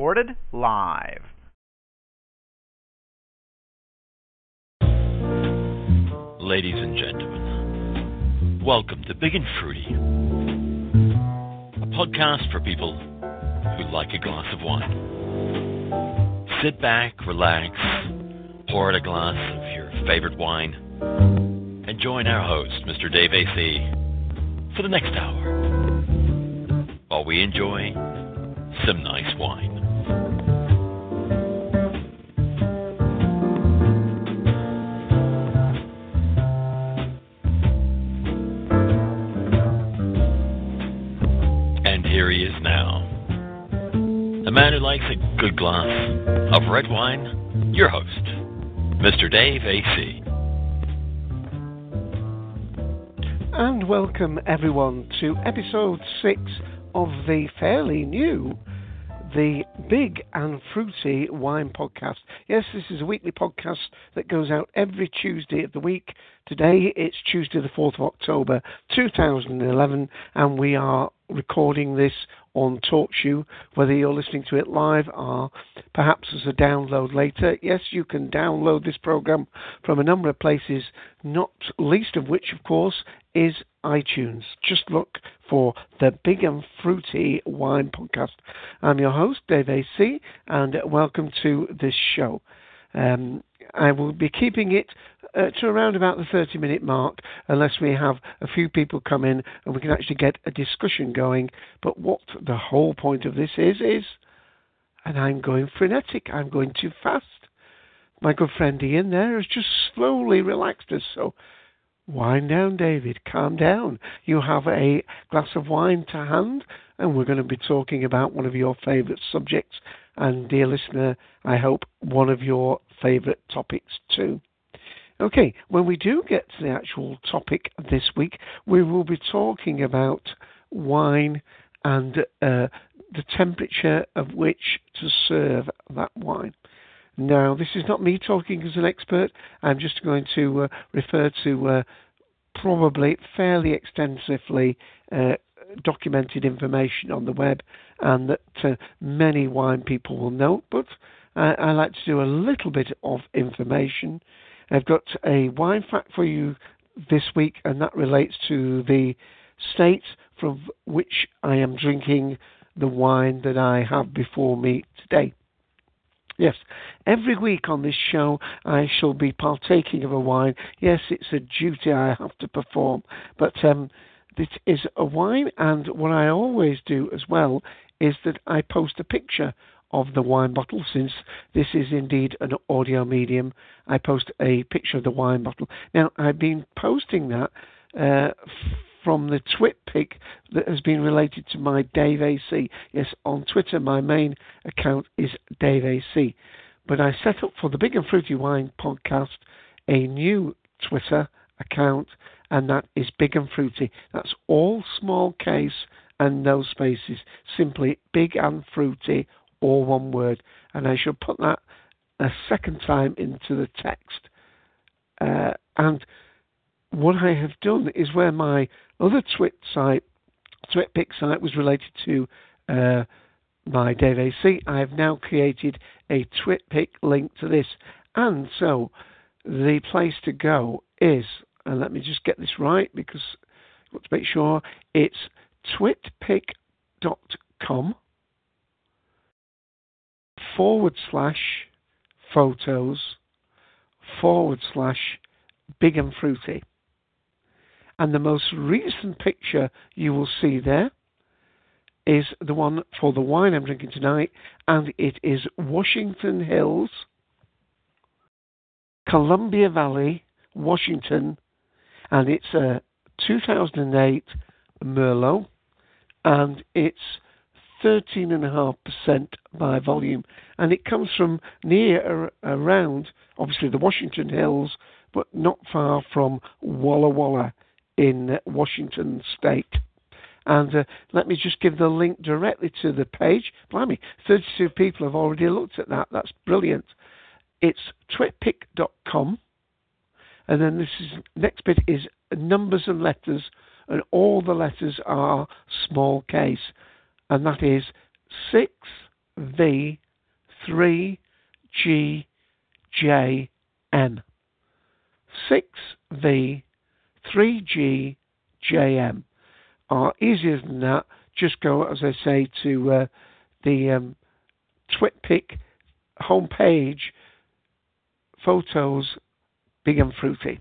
Recorded live. Ladies and gentlemen, welcome to Big and Fruity, a podcast for people who like a glass of wine. Sit back, relax, pour out a glass of your favorite wine, and join our host, Mr. Dave AC, for the next hour while we enjoy some nice wine. Man who likes a good glass of red wine, your host, Mr. Dave AC. And welcome everyone to episode six of the fairly new the Big and Fruity Wine Podcast. Yes, this is a weekly podcast that goes out every Tuesday of the week. Today it's Tuesday, the 4th of October 2011, and we are recording this on TalkShoe, whether you're listening to it live or perhaps as a download later. Yes, you can download this program from a number of places, not least of which, of course, is iTunes. Just look for the Big and Fruity Wine Podcast. I'm your host, Dave AC, and welcome to this show. Um, I will be keeping it uh, to around about the 30 minute mark unless we have a few people come in and we can actually get a discussion going. But what the whole point of this is, is, and I'm going frenetic, I'm going too fast. My good friend Ian there has just slowly relaxed us, so wind down, David, calm down. You have a glass of wine to hand, and we're going to be talking about one of your favourite subjects. And, dear listener, I hope one of your favourite topics too. Okay, when we do get to the actual topic this week, we will be talking about wine and uh, the temperature of which to serve that wine. Now, this is not me talking as an expert. I'm just going to uh, refer to uh, probably fairly extensively uh, documented information on the web and that uh, many wine people will know, but I like to do a little bit of information. I've got a wine fact for you this week, and that relates to the state from which I am drinking the wine that I have before me today. Yes, every week on this show I shall be partaking of a wine. Yes, it's a duty I have to perform, but um, this is a wine, and what I always do as well is that I post a picture of the wine bottle. Since this is indeed an audio medium, I post a picture of the wine bottle. Now, I've been posting that uh, from the twit pic that has been related to my Dave AC. Yes, on Twitter, my main account is Dave AC. But I set up for the Big and Fruity Wine podcast a new Twitter account, and that is Big and Fruity. That's all small case and no spaces. Simply Big and Fruity, all one word. And I shall put that a second time into the text. Uh, and what I have done is where my other Twit site, TwitPic site, was related to uh, my Dave AC, I have now created a TwitPic link to this. And so the place to go is, and let me just get this right because I want to make sure, it's twitpic.com forward slash photos forward slash big and fruity. And the most recent picture you will see there is the one for the wine I'm drinking tonight, and it is Washington Hills, Columbia Valley, Washington, and it's a 2008 Merlot, and it's 13.5% by volume, and it comes from near around, obviously, the Washington Hills, but not far from Walla Walla in Washington State. And uh, let me just give the link directly to the page. Blimey, 32 people have already looked at that. That's brilliant. It's twitpic.com. And then this is next bit is numbers and letters, and all the letters are small case and that is 6V3GJM. 6V3GJM. Are easier than that, just go, as I say, to uh, the um, TwitPic homepage, photos, big and fruity.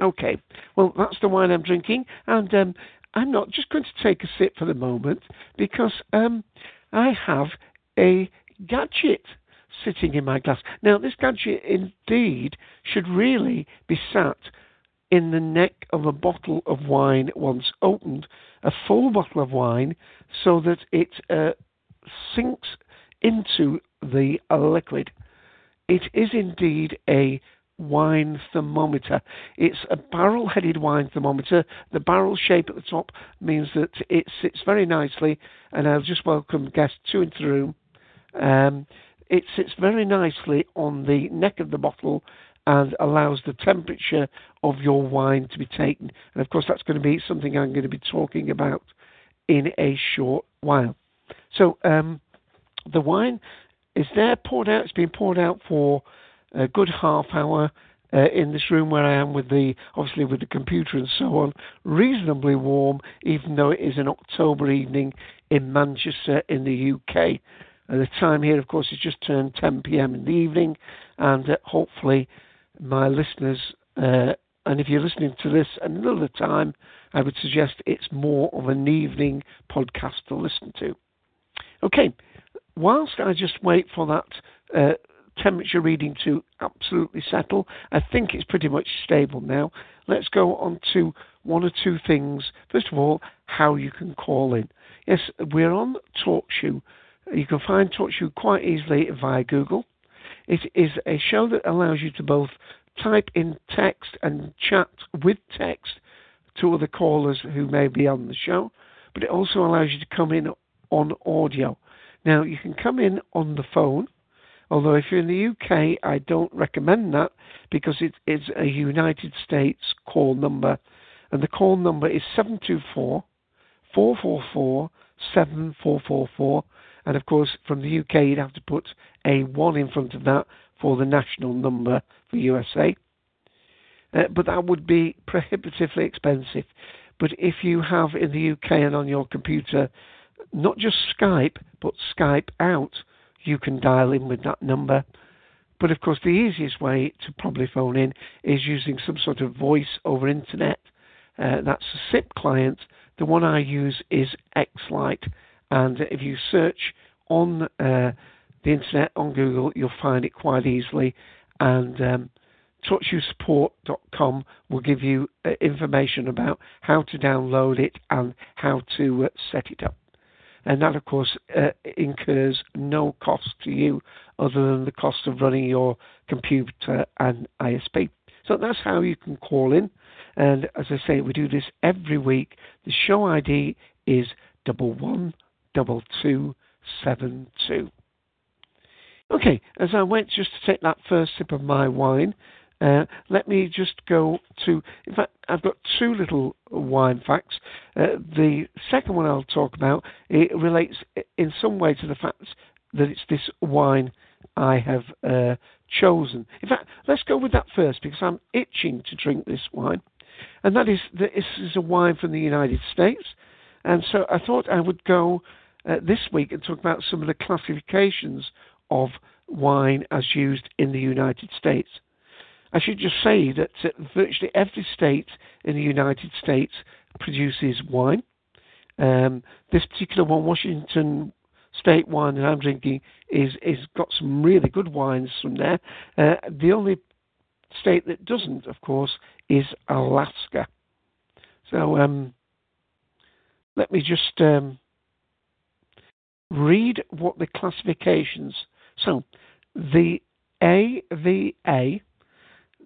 Okay, well, that's the wine I'm drinking, and um, I'm not just going to take a sip for the moment because um, I have a gadget sitting in my glass. Now, this gadget indeed should really be sat in the neck of a bottle of wine once opened, a full bottle of wine, so that it uh, sinks into the liquid. It is indeed a wine thermometer. It's a barrel headed wine thermometer. The barrel shape at the top means that it sits very nicely, and I'll just welcome guests two into the room. Um, it sits very nicely on the neck of the bottle and allows the temperature of your wine to be taken. And of course, that's going to be something I'm going to be talking about in a short while. So, um, the wine is there poured out. It's been poured out for a good half hour uh, in this room where I am with the obviously with the computer and so on, reasonably warm, even though it is an October evening in Manchester in the UK. Uh, the time here, of course, is just turned 10 p.m. in the evening, and uh, hopefully, my listeners, uh, and if you're listening to this another time, I would suggest it's more of an evening podcast to listen to. Okay, whilst I just wait for that uh, temperature reading to absolutely settle. I think it's pretty much stable now. Let's go on to one or two things. First of all, how you can call in. Yes, we're on TalkShoe. You can find TalkShoe quite easily via Google. It is a show that allows you to both type in text and chat with text to other callers who may be on the show, but it also allows you to come in on audio. Now, you can come in on the phone Although if you're in the UK, I don't recommend that because it is a United States call number, and the call number is 724 444 7444. And of course, from the UK, you'd have to put a 1 in front of that for the national number for USA. Uh, but that would be prohibitively expensive. But if you have in the UK and on your computer not just Skype, but Skype out, you can dial in with that number. But of course, the easiest way to probably phone in is using some sort of voice over internet. Uh, that's a SIP client. The one I use is Xlite, and if you search on uh, the internet on Google, you'll find it quite easily. And um, TalkShoeSupport.com will give you uh, information about how to download it and how to uh, set it up and that, of course, uh, incurs no cost to you other than the cost of running your computer and ISP. So that's how you can call in. And as I say, we do this every week. The show ID is double one double two seven two. Okay, as I went just to take that first sip of my wine, uh, let me just go to, in fact, I've got two little wine facts. Uh, the second one I'll talk about, it relates in some way to the fact that it's this wine I have uh, chosen. In fact, let's go with that first because I'm itching to drink this wine. And that is that this is a wine from the United States. And so I thought I would go uh, this week and talk about some of the classifications of wine as used in the United States. I should just say that virtually every state in the United States produces wine. Um, this particular one, Washington State wine that I'm drinking, is is got some really good wines from there. Uh, the only state that doesn't, of course, is Alaska. So um, let me just um, read what the classifications. So the AVA,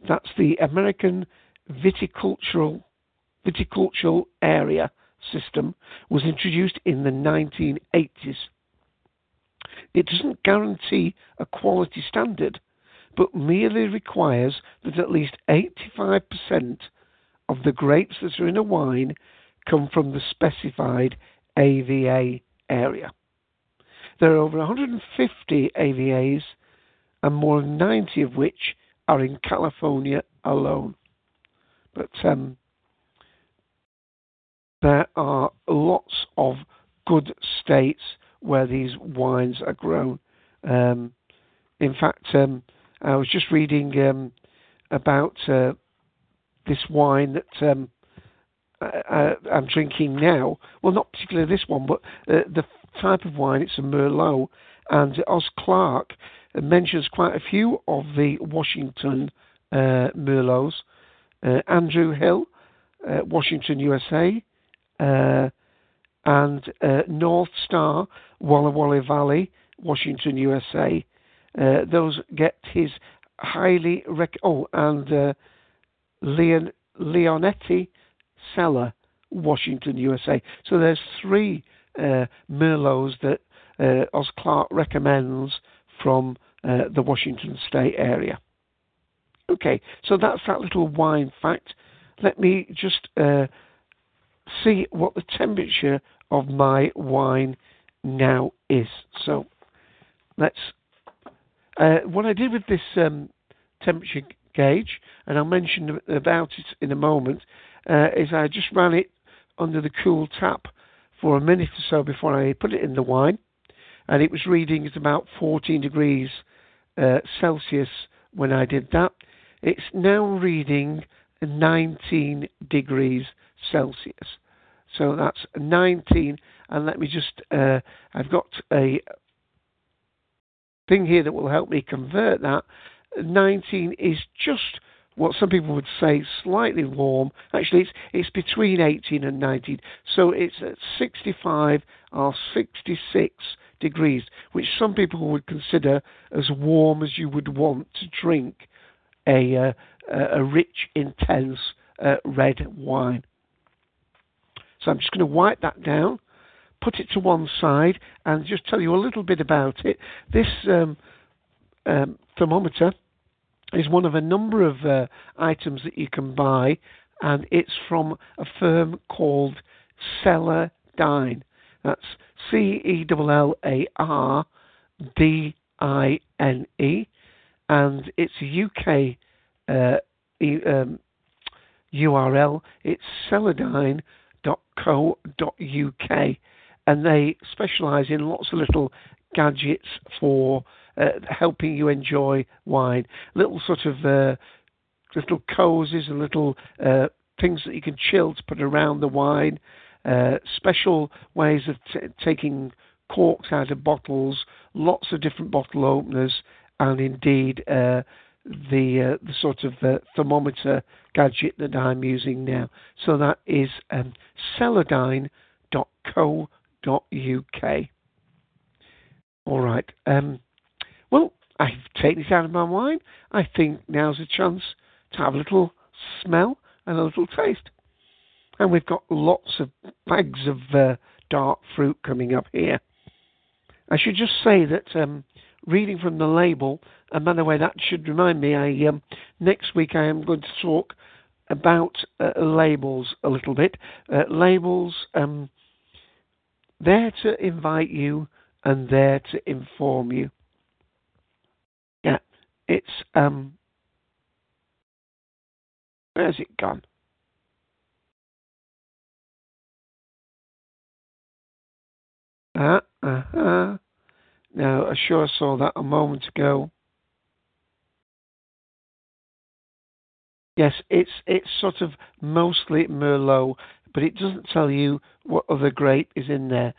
that's the American Viticultural Viticultural Area System, was introduced in the 1980s. It doesn't guarantee a quality standard, but merely requires that at least 85% of the grapes that are in a wine come from the specified AVA area. There are over 150 AVAs, and more than 90 of which are in California alone. But um, there are lots of good states where these wines are grown. Um, in fact, um, I was just reading um, about uh, this wine that um, I, am drinking now. Well, not particularly this one, but uh, the type of wine. It's a Merlot, and Oz Clarke mentions quite a few of the Washington uh, Merlots. Uh, Andrew Will, uh, Washington, USA, and North Star, Walla Walla Valley, Washington, USA. Those get his highly rec- oh, and uh, Leon Leonetti Cellar, Washington, USA. So there's three uh, Merlots that uh, Oz Clarke recommends from uh, the Washington State area. Okay, so that's that little wine fact. Let me just uh, see what the temperature of my wine now is. So let's. Uh, what I did with this um, temperature gauge, and I'll mention about it in a moment, uh, is I just ran it under the cool tap for a minute or so before I put it in the wine, and it was reading at about 14 degrees uh, Celsius when I did that. It's now reading 19 degrees Celsius. So that's 19, and let me just, uh, I've got a thing here that will help me convert that. 19 is just what some people would say slightly warm. Actually, it's it's between 18 and 19, so it's at 65 or 66 degrees, which some people would consider as warm as you would want to drink a uh, a rich, intense uh, red wine. So I'm just going to wipe that down, put it to one side, and just tell you a little bit about it. This um, um, thermometer is one of a number of uh, items that you can buy, and it's from a firm called Cellardine. That's C E L L A R D I N E, and it's a UK uh, e, um, URL. It's cellardine.co.uk, and they specialise in lots of little gadgets for uh, helping you enjoy wine. Little sort of uh, little cozies and little uh, things that you can chill to put around the wine. Uh, special ways of t- taking corks out of bottles. Lots of different bottle openers, and indeed uh, the uh, the sort of thermometer gadget that I'm using now. So that is um, cellardine.co.uk. All right. Um, well, I've taken it out of my wine. I think now's a chance to have a little smell and a little taste. And we've got lots of bags of uh, dark fruit coming up here. I should just say that um, reading from the label, and by the way, that should remind me, I um, next week I am going to talk about uh, labels a little bit. Uh, labels, um, there to invite you and there to inform you. Yeah, it's um where's it gone? Uh, uh-huh. Now, I sure saw that a moment ago. Yes, it's it's sort of mostly Merlot, but it doesn't tell you what other grape is in there.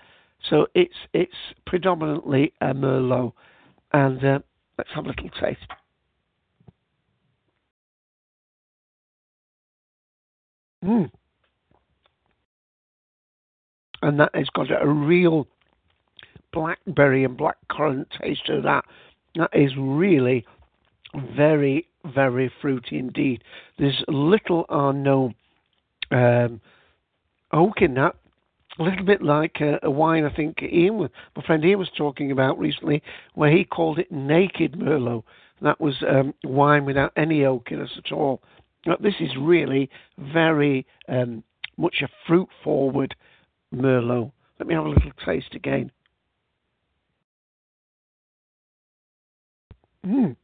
So it's it's predominantly a Merlot, and uh, Let's have a little taste. Mm. and that has got a real blackberry and blackcurrant taste to that. That is really very, very fruity indeed. There's little or no um, oak in that. A little bit like a, a wine I think Ian, my friend Ian was talking about recently, where he called it naked Merlot. That was um, wine without any oakiness at all. Now, this is really very um, much a fruit forward Merlot. Let me have a little taste again. Mm.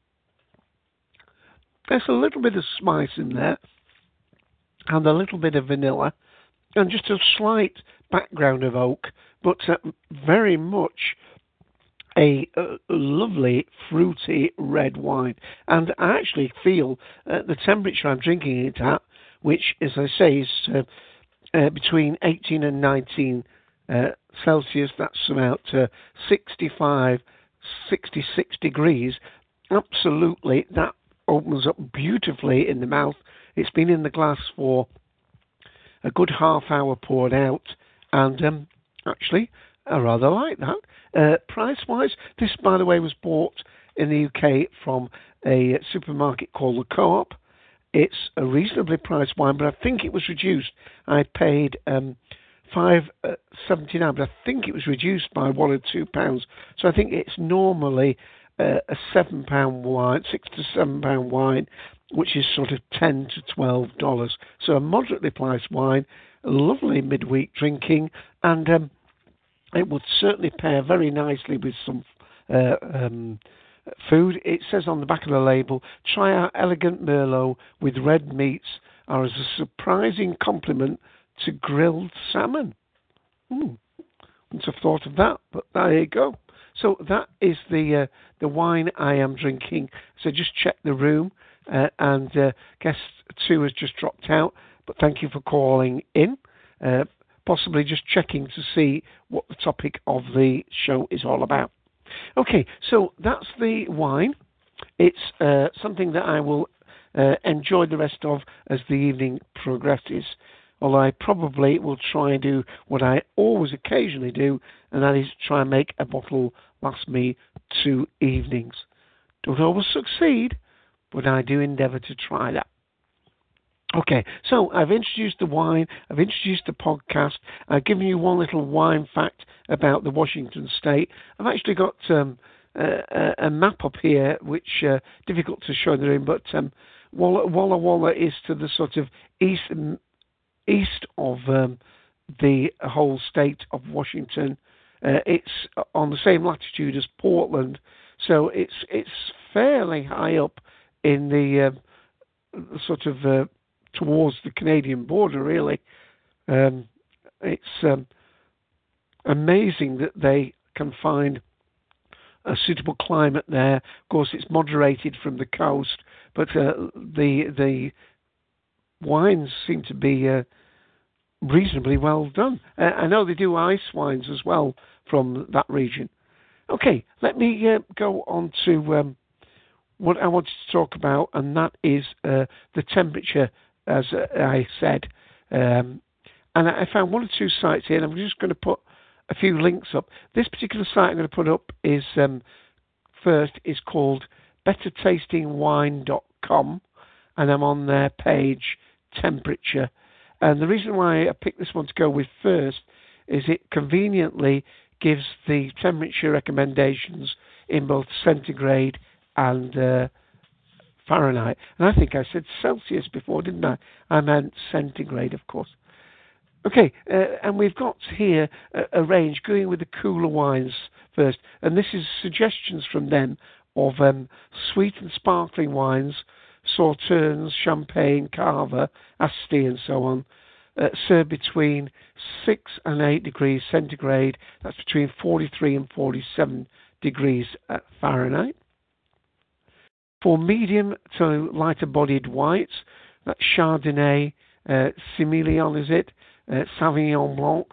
There's a little bit of spice in there, and a little bit of vanilla, and just a slight background of oak, but uh, very much a, a, lovely fruity red wine. And I actually feel uh, the temperature I'm drinking it at, which, as I say, is uh, uh, between 18 and 19 uh, Celsius, that's about uh, 65, 66 degrees. Absolutely, that opens up beautifully in the mouth. It's been in the glass for a good half hour poured out, and um, actually, I rather like that. Uh, price wise, this, by the way, was bought in the UK from a supermarket called the Co op. It's a reasonably priced wine, but I think it was reduced. I paid um, five uh, but I think it was reduced by one or two pounds. So I think it's normally a seven pound wine, six to seven pound wine, which is sort of ten to twelve dollars. So a moderately priced wine, lovely midweek drinking, and um, it would certainly pair very nicely with some. Uh, um, food. It says on the back of the label, try our elegant Merlot with red meats are as a surprising complement to grilled salmon. Hmm. Wouldn't have thought of that, but there you go. So that is the uh, the wine I am drinking. So just check the room, uh, and uh, guest two has just dropped out. But thank you for calling in. Uh, possibly just checking to see what the topic of the show is all about. Okay, so that's the wine. It's uh, something that I will uh, enjoy the rest of as the evening progresses. Although I probably will try and do what I always occasionally do, and that is try and make a bottle last me two evenings. Don't always succeed, but I do endeavour to try that. Okay, so I've introduced the wine, I've introduced the podcast, I've given you one little wine fact about the Washington State. I've actually got um, a, a, map up here, which uh, difficult to show in the room, but um, Walla, Walla Walla is to the sort of east east of um, the whole state of Washington. Uh, it's on the same latitude as Portland, so it's it's fairly high up in the uh, sort of uh, towards the Canadian border, really. Um, it's um, amazing that they can find a suitable climate there. Of course, it's moderated from the coast, but uh, the the wines seem to be uh, reasonably well done. Uh, I know they do ice wines as well from that region. Okay, let me uh, go on to um, what I wanted to talk about, and that is uh, the temperature as I said. Um, and I found one or two sites here, and I'm just going to put a few links up. This particular site I'm going to put up is um, first is called bettertastingwine.com, and I'm on their page temperature. And the reason why I picked this one to go with first is it conveniently gives the temperature recommendations in both centigrade and uh, Fahrenheit. And I think I said Celsius before, didn't I? I meant centigrade, of course. Okay, uh, and we've got here a, a, range going with the cooler wines first, and this is suggestions from them of um, sweet and sparkling wines, sauternes, champagne, cava, asti, and so on, uh, served between 6 and 8 degrees centigrade. That's between 43 and 47 degrees Fahrenheit. For medium to lighter bodied whites, that's Chardonnay, uh, Semillon is it, uh, Sauvignon Blanc,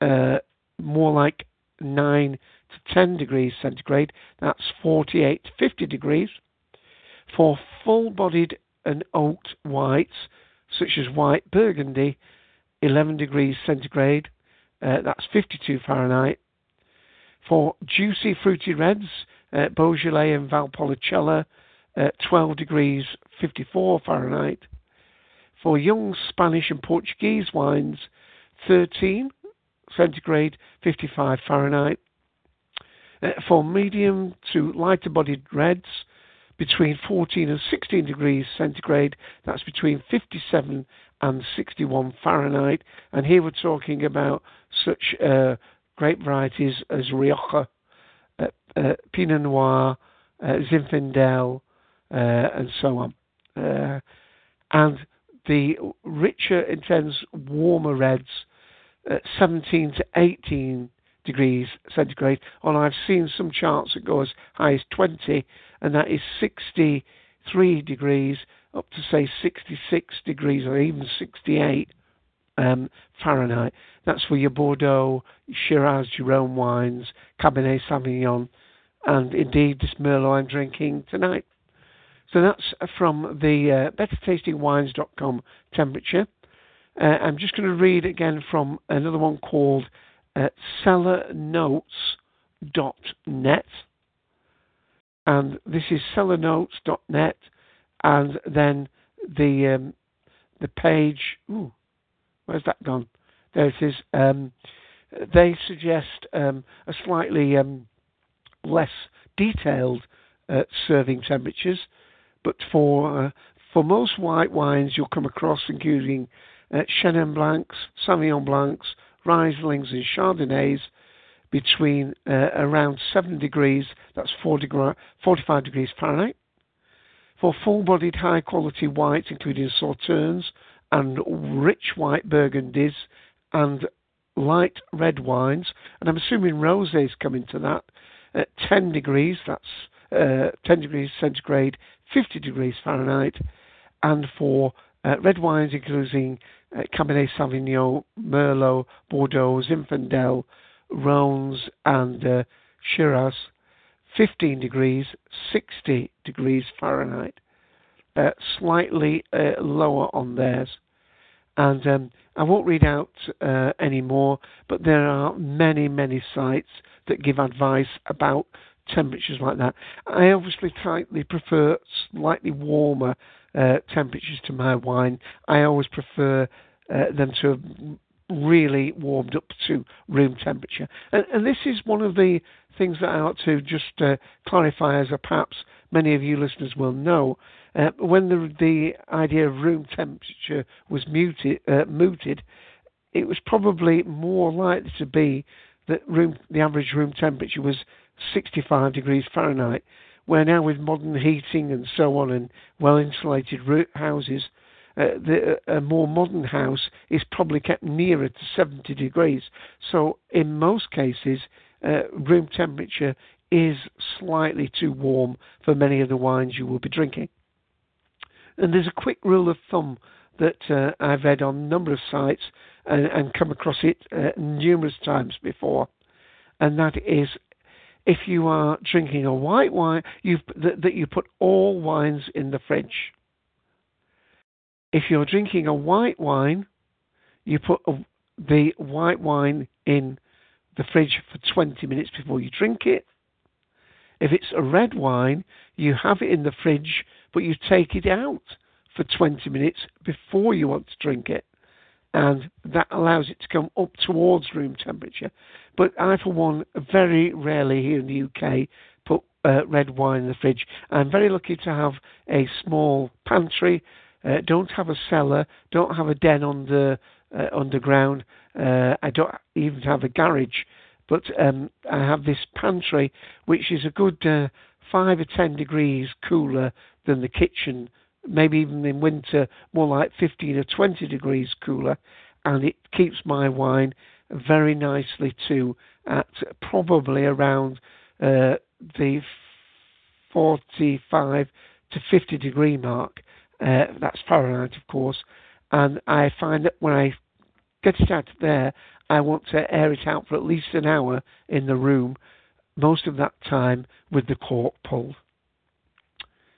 uh, more like 9 to 10 degrees centigrade, that's 48 to 50 degrees. For full bodied and oaked whites, such as white Burgundy, 11 degrees centigrade. uh, that's 52 Fahrenheit. For juicy fruity reds, uh, Beaujolais and Valpolicella, uh, 12 degrees 54 Fahrenheit. For young Spanish and Portuguese wines, 13 centigrade 55 Fahrenheit. Uh, for medium to lighter bodied reds, between 14 and 16 degrees centigrade, that's between 57 and 61 Fahrenheit. And here we're talking about such uh, grape varieties as Rioja, uh, uh, Pinot Noir, uh, Zinfandel, uh, and so on. Uh, and the richer, intense, warmer reds, 17 to 18 degrees centigrade. And I've seen some charts that go as high as 20, and that is 63 degrees up to say 66 degrees or even 68 um, Fahrenheit. That's for your Bordeaux, Shiraz, Rhone wines, Cabernet Sauvignon, and indeed this Merlot I'm drinking tonight. So that's from the uh, bettertastingwines.com temperature. Uh, I'm just going to read again from another one called uh, cellarnotes.net. And this is cellarnotes.net, and then the um, the page. Ooh, where's that gone? There it is. Um, they suggest um, a slightly um, less detailed uh, serving temperatures, but for uh, for most white wines you'll come across, including uh, Chenin Blancs, Sauvignon Blancs, Rieslings, and Chardonnays, between uh, around 7 degrees, that's 45 degrees Fahrenheit. For full bodied, high quality whites, including Sauternes and rich white Burgundies and light red wines, and I'm assuming roses come into that, at 10 degrees, that's uh, 10 degrees centigrade, 50 degrees Fahrenheit, and for uh, red wines, including uh, Cabernet Sauvignon, Merlot, Bordeaux, Zinfandel, Rhones, and uh, Shiraz, 15 degrees, 60 degrees Fahrenheit, uh, slightly uh, lower on theirs. And um, I won't read out uh, any more, but there are many, many sites that give advice about temperatures like that. I obviously slightly prefer slightly warmer uh, temperatures to my wine. I always prefer uh, them to really warmed up to room temperature. And, and, this is one of the things that I ought to just uh, clarify, as perhaps many of you listeners will know. Uh, when the, the idea of room temperature was muted, uh, mooted, it was probably more likely to be that room, the average room temperature was 65 degrees Fahrenheit, where now with modern heating and so on and well insulated houses, uh, the, a more modern house is probably kept nearer to 70 degrees. So, in most cases, uh, room temperature is slightly too warm for many of the wines you will be drinking. And there's a quick rule of thumb that uh, I've read on a number of sites and, and come across it uh, numerous times before, and that is if you are drinking a white wine, that, that you put all wines in the fridge. If you're drinking a white wine, you put a, the white wine in the fridge for 20 minutes before you drink it. If it's a red wine, you have it in the fridge, but you take it out for 20 minutes before you want to drink it. And that allows it to come up towards room temperature. But I, for one, very rarely here in the UK put uh, red wine in the fridge. I'm very lucky to have a small pantry. Uh, don't have a cellar. Don't have a den under uh, underground. Uh, I don't even have a garage. But um, I have this pantry, which is a good uh, five or ten degrees cooler than the kitchen. Maybe even in winter, more like 15 or 20 degrees cooler, and it keeps my wine very nicely too at probably around uh, the 45 to 50 degree mark. Uh, that's Fahrenheit, of course. And I find that when I get it out there, I want to air it out for at least an hour in the room, most of that time with the cork pulled.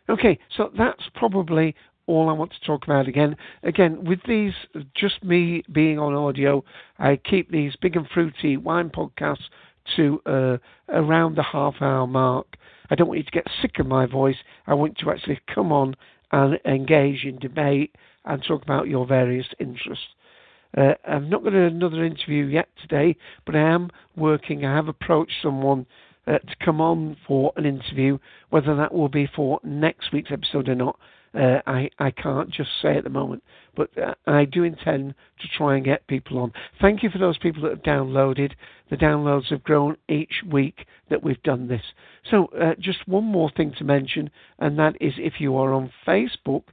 Okay, so that's probably all I want to talk about again. Again, with these, just me being on audio, I keep these big and fruity wine podcasts to uh, around the half hour mark. I don't want you to get sick of my voice. I want you to actually come on and engage in debate and talk about your various interests. Uh, I'm not got another interview yet today, but I am working. I have approached someone uh, to come on for an interview. Whether that will be for next week's episode or not, uh, I, I can't just say at the moment. But uh, I do intend to try and get people on. Thank you for those people that have downloaded. The downloads have grown each week that we've done this. So, uh, just one more thing to mention, and that is if you are on Facebook,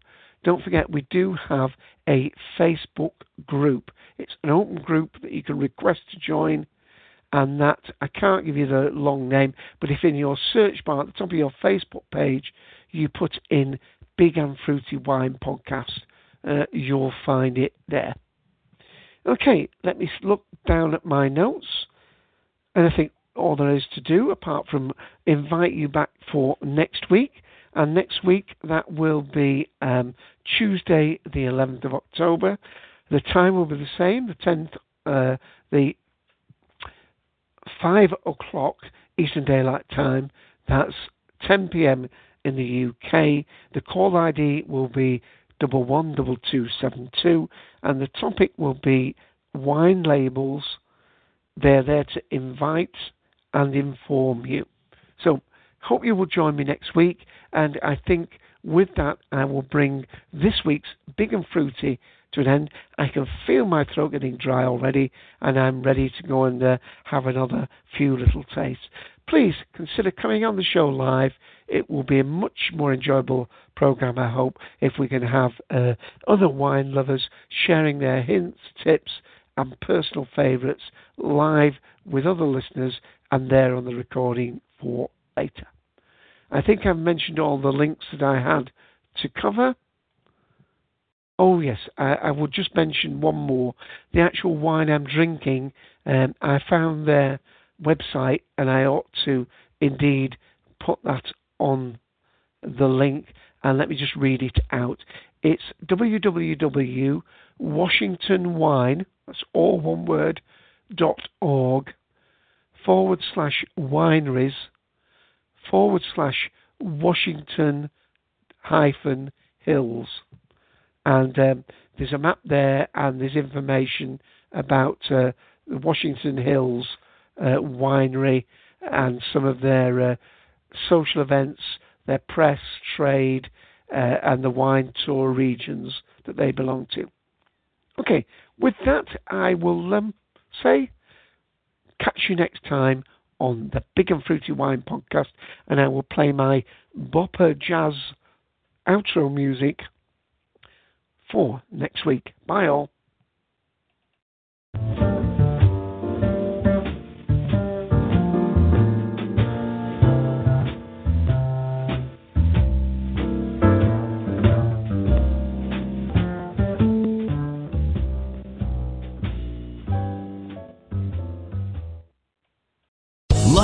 don't forget we do have a Facebook group. It's an open group that you can request to join and that I can't give you the long name, but if in your search bar at the top of your Facebook page you put in Big and Fruity Wine Podcast, uh, you'll find it there. Okay, let me look down at my notes, and I think all there is to do, apart from invite you back for next week, and next week that will be um, Tuesday, the 11th of October. The time will be the same, the 10th, uh, the 5 o'clock Eastern Daylight Time. That's 10 p.m. in the UK. The call ID will be double one double two seven two, and the topic will be wine labels. They're there to invite and inform you. So, hope you will join me next week, and I think with that I will bring this week's Big and Fruity to an end. I can feel my throat getting dry already, and I'm ready to go and uh, have another few little tastes. Please consider coming on the show live. It will be a much more enjoyable program, I hope, if we can have uh, other wine lovers sharing their hints, tips, and personal favourites live with other listeners and there on the recording for later. I think I've mentioned all the links that I had to cover. Oh, yes, I, I would just mention one more. The actual wine I'm drinking, um, I found their website and I ought to indeed put that on the link and let me just read it out. It's www.washingtonwine, that's all one word, dot org forward slash wineries forward slash Washington hyphen hills and um, there's a map there, and there's information about uh, the Washington Hills uh, winery and some of their uh, social events, their press, trade, uh, and the wine tour regions that they belong to. Okay, with that, I will um, say catch you next time on the Big and Fruity Wine podcast, and I will play my bopper jazz outro music for next week. Bye all.